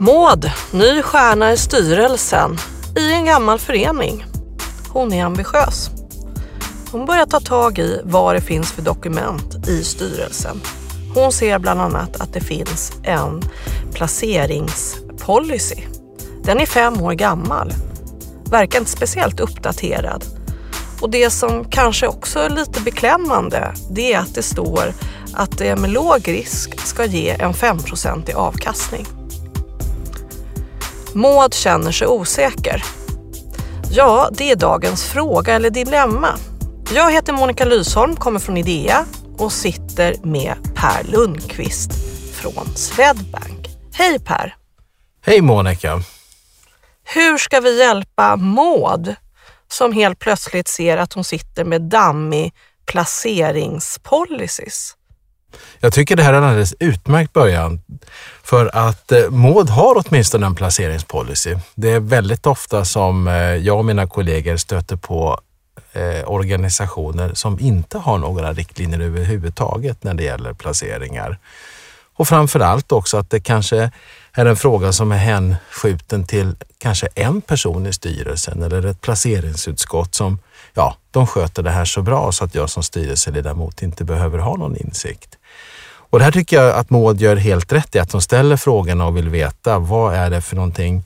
Maud, ny stjärna i styrelsen i en gammal förening. Hon är ambitiös. Hon börjar ta tag i vad det finns för dokument i styrelsen. Hon ser bland annat att det finns en placeringspolicy. Den är fem år gammal. Verkar inte speciellt uppdaterad. Och det som kanske också är lite beklämmande, det är att det står att det med låg risk ska ge en 5 i avkastning. Maud känner sig osäker. Ja, det är dagens fråga eller dilemma. Jag heter Monica Lysholm, kommer från Idea och sitter med Per Lundqvist från Swedbank. Hej Per! Hej Monica! Hur ska vi hjälpa Maud som helt plötsligt ser att hon sitter med dammig placeringspolicies? Jag tycker det här är en alldeles utmärkt början. För att eh, Maud har åtminstone en placeringspolicy. Det är väldigt ofta som eh, jag och mina kollegor stöter på eh, organisationer som inte har några riktlinjer överhuvudtaget när det gäller placeringar. Och framför allt också att det kanske är en fråga som är hänskjuten till kanske en person i styrelsen eller ett placeringsutskott som, ja, de sköter det här så bra så att jag som styrelseledamot inte behöver ha någon insikt. Och det här tycker jag att Maud gör helt rätt i, att hon ställer frågorna och vill veta vad är det för någonting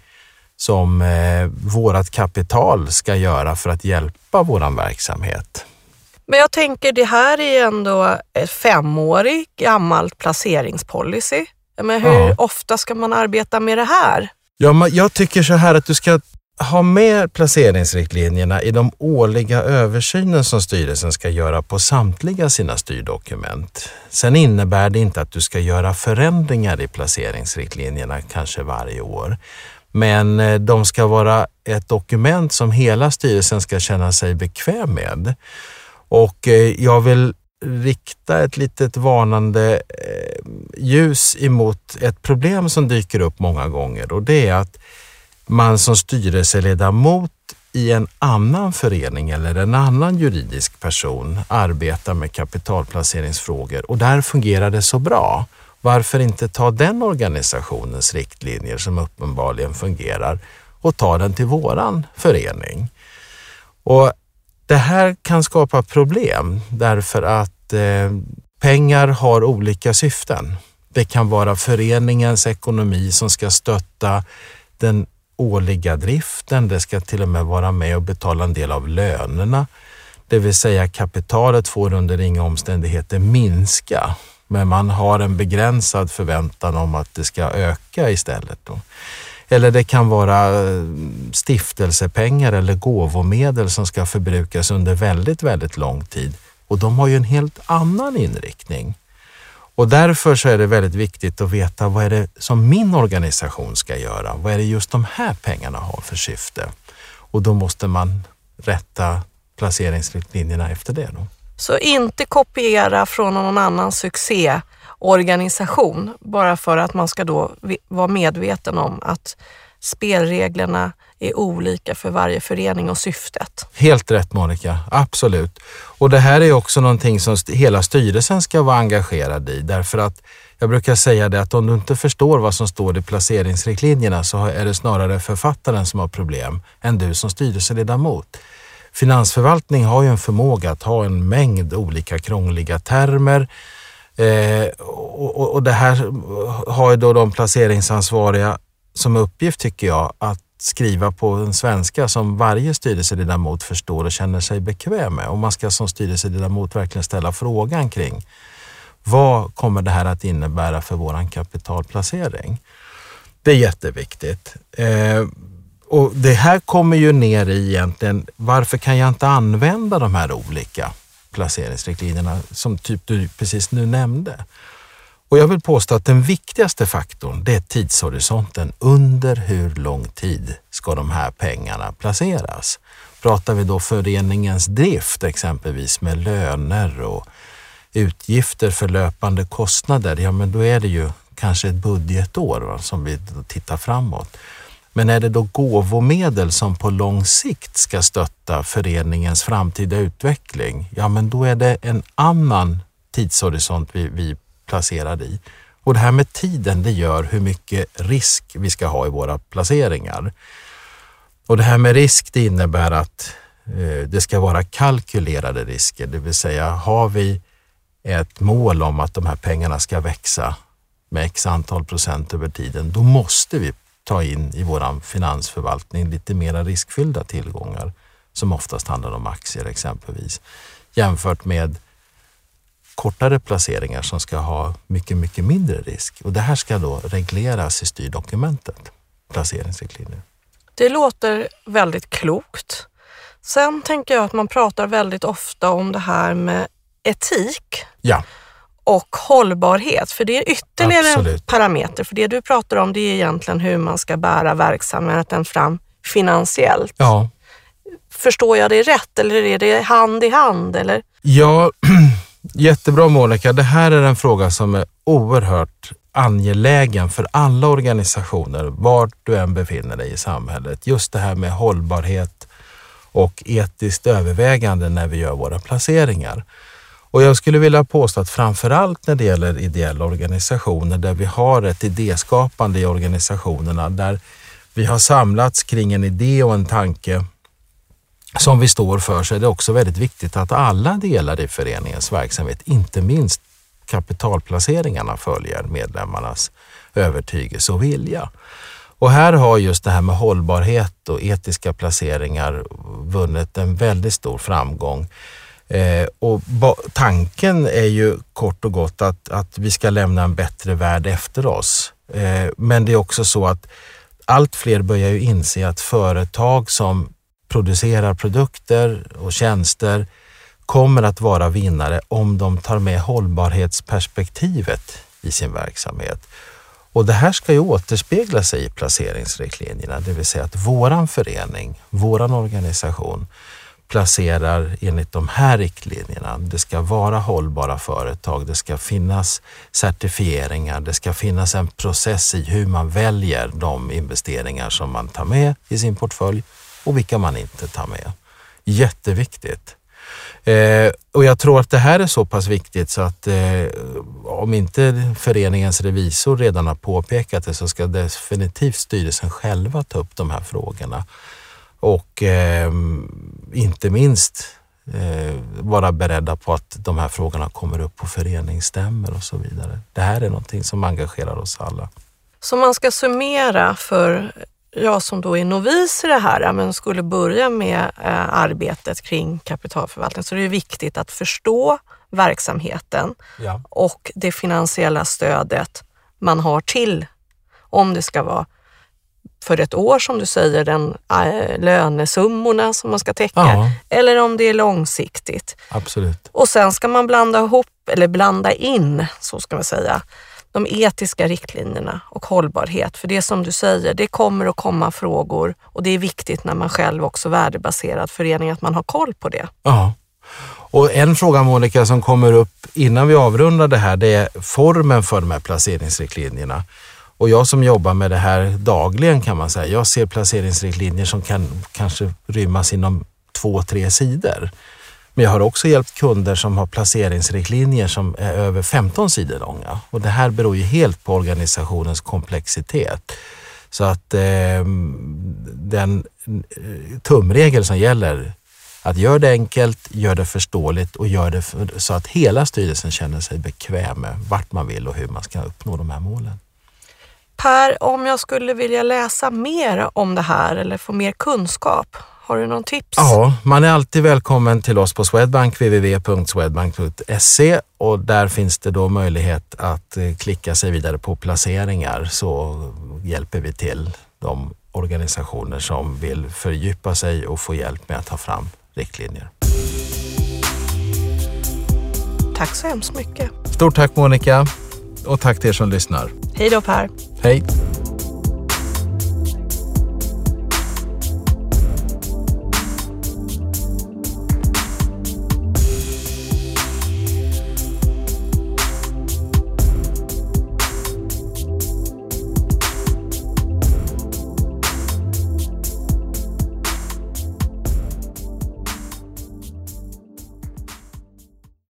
som eh, vårat kapital ska göra för att hjälpa våran verksamhet. Men jag tänker det här är ändå ett femårig gammalt placeringspolicy. Men hur ja. ofta ska man arbeta med det här? Ja, jag tycker så här att du ska ha med placeringsriktlinjerna i de årliga översynen som styrelsen ska göra på samtliga sina styrdokument. Sen innebär det inte att du ska göra förändringar i placeringsriktlinjerna kanske varje år. Men eh, de ska vara ett dokument som hela styrelsen ska känna sig bekväm med. Och eh, jag vill rikta ett litet varnande eh, ljus emot ett problem som dyker upp många gånger och det är att man som styrelseledamot i en annan förening eller en annan juridisk person arbetar med kapitalplaceringsfrågor och där fungerar det så bra. Varför inte ta den organisationens riktlinjer som uppenbarligen fungerar och ta den till våran förening? Och det här kan skapa problem därför att eh, pengar har olika syften. Det kan vara föreningens ekonomi som ska stötta den årliga driften. Det ska till och med vara med och betala en del av lönerna. Det vill säga kapitalet får under inga omständigheter minska, men man har en begränsad förväntan om att det ska öka istället. Då. Eller det kan vara eh, stiftelsepengar eller gåvomedel som ska förbrukas under väldigt, väldigt lång tid och de har ju en helt annan inriktning. Och därför så är det väldigt viktigt att veta vad är det som min organisation ska göra? Vad är det just de här pengarna har för syfte? Och då måste man rätta placeringsriktlinjerna efter det. Då. Så inte kopiera från någon annan succéorganisation bara för att man ska då vara medveten om att spelreglerna är olika för varje förening och syftet. Helt rätt Monica, absolut. Och det här är också någonting som hela styrelsen ska vara engagerad i därför att jag brukar säga det att om du inte förstår vad som står i placeringsriktlinjerna så är det snarare författaren som har problem än du som styrelseledamot. Finansförvaltning har ju en förmåga att ha en mängd olika krångliga termer eh, och, och, det här har ju då de placeringsansvariga som uppgift tycker jag att skriva på en svenska som varje styrelseledamot förstår och känner sig bekväm med. Och man ska som styrelseledamot verkligen ställa frågan kring vad kommer det här att innebära för våran kapitalplacering? Det är jätteviktigt. Eh, och det här kommer ju ner i egentligen, varför kan jag inte använda de här olika placeringsriktlinjerna som typ du precis nu nämnde? Och jag vill påstå att den viktigaste faktorn, det är tidshorisonten. Under hur lång tid ska de här pengarna placeras? Pratar vi då föreningens drift, exempelvis med löner och utgifter för löpande kostnader, ja men då är det ju kanske ett budgetår va, som vi tittar framåt. Men är det då gåvomedel som på lång sikt ska stötta föreningens framtida utveckling, ja men då är det en annan tidshorisont vi, vi placerad i. Och det här med tiden, det gör hur mycket risk vi ska ha i våra placeringar. Och det här med risk, det innebär att eh, det ska vara kalkylerade risker, det vill säga har vi ett mål om att de här pengarna ska växa med x antal procent över tiden, då måste vi ta in i våran finansförvaltning lite mera riskfyllda tillgångar som oftast handlar om aktier exempelvis jämfört med kortare placeringar som ska ha mycket, mycket mindre risk. Och det här ska då regleras i styrdokumentet, placeringsriktlinjer. Det låter väldigt klokt. Sen tänker jag att man pratar väldigt ofta om det här med etik. Ja. och hållbarhet, för det är ytterligare Absolut. en parameter. För det du pratar om det är egentligen hur man ska bära verksamheten fram finansiellt. Ja, Förstår jag det rätt eller är det hand i hand? Eller? Ja, jättebra Monica. Det här är en fråga som är oerhört angelägen för alla organisationer, vart du än befinner dig i samhället. Just det här med hållbarhet och etiskt övervägande när vi gör våra placeringar. Och jag skulle vilja påstå att framförallt när det gäller ideella organisationer där vi har ett idéskapande i organisationerna där vi har samlats kring en idé och en tanke som vi står för så är det också väldigt viktigt att alla delar i föreningens verksamhet, inte minst kapitalplaceringarna, följer medlemmarnas övertygelse och vilja. Och här har just det här med hållbarhet och etiska placeringar vunnit en väldigt stor framgång. Eh, och tanken är ju kort och gott att, att vi ska lämna en bättre värld efter oss. Eh, men det är också så att allt fler börjar ju inse att företag som producerar produkter och tjänster kommer att vara vinnare om de tar med hållbarhetsperspektivet i sin verksamhet. Och det här ska ju återspegla sig i placeringsriktlinjerna, det vill säga att våran förening, våran organisation placerar enligt de här riktlinjerna. Det ska vara hållbara företag, det ska finnas certifieringar, det ska finnas en process i hur man väljer de investeringar som man tar med i sin portfölj och vilka man inte tar med. Jätteviktigt. Eh, och jag tror att det här är så pass viktigt så att eh, om inte föreningens revisor redan har påpekat det så ska definitivt styrelsen själva ta upp de här frågorna. Och eh, inte minst eh, vara beredda på att de här frågorna kommer upp på föreningsstämmor och så vidare. Det här är någonting som engagerar oss alla. Så man ska summera för jag som då är novis i det här men skulle börja med eh, arbetet kring kapitalförvaltning så det är viktigt att förstå verksamheten Ja. och det finansiella stödet man har till, om det ska vara för ett år som du säger, den äh, lönesummorna som man ska täcka, Ja. eller om det är långsiktigt. Absolut. Och sen ska man blanda ihop, eller blanda in, så ska man säga, de etiska riktlinjerna och hållbarhet. För det som du säger, det kommer att komma frågor och det är viktigt när man själv också värdebaserad förening att man har koll på det. Ja. Och en fråga Monica som kommer upp innan vi avrundar det här, det är formen för de här placeringsriktlinjerna. Och jag som jobbar med det här dagligen kan man säga, jag ser placeringsriktlinjer som kan kanske rymmas inom två, tre sidor. Men jag har också hjälpt kunder som har placeringsriktlinjer som är över 15 sidor långa. Och det här beror ju helt på organisationens komplexitet. Så att ehm, eh, den tumregel som gäller att gör det enkelt, gör det förståeligt och gör det för, så att hela styrelsen känner sig bekväm med vart man vill och hur man ska uppnå de här målen. Per, om jag skulle vilja läsa mer om det här eller få mer kunskap, har du någon tips? Ja, man är alltid välkommen till oss på Swedbank, www.swedbank.se och där finns det då möjlighet att eh, klicka sig vidare på placeringar så hjälper vi till de organisationer som vill fördjupa sig och få hjälp med att ta fram riktlinjer. Tack så hemskt mycket. Stort tack Monica och tack till er som lyssnar. Hej då Per. Hej!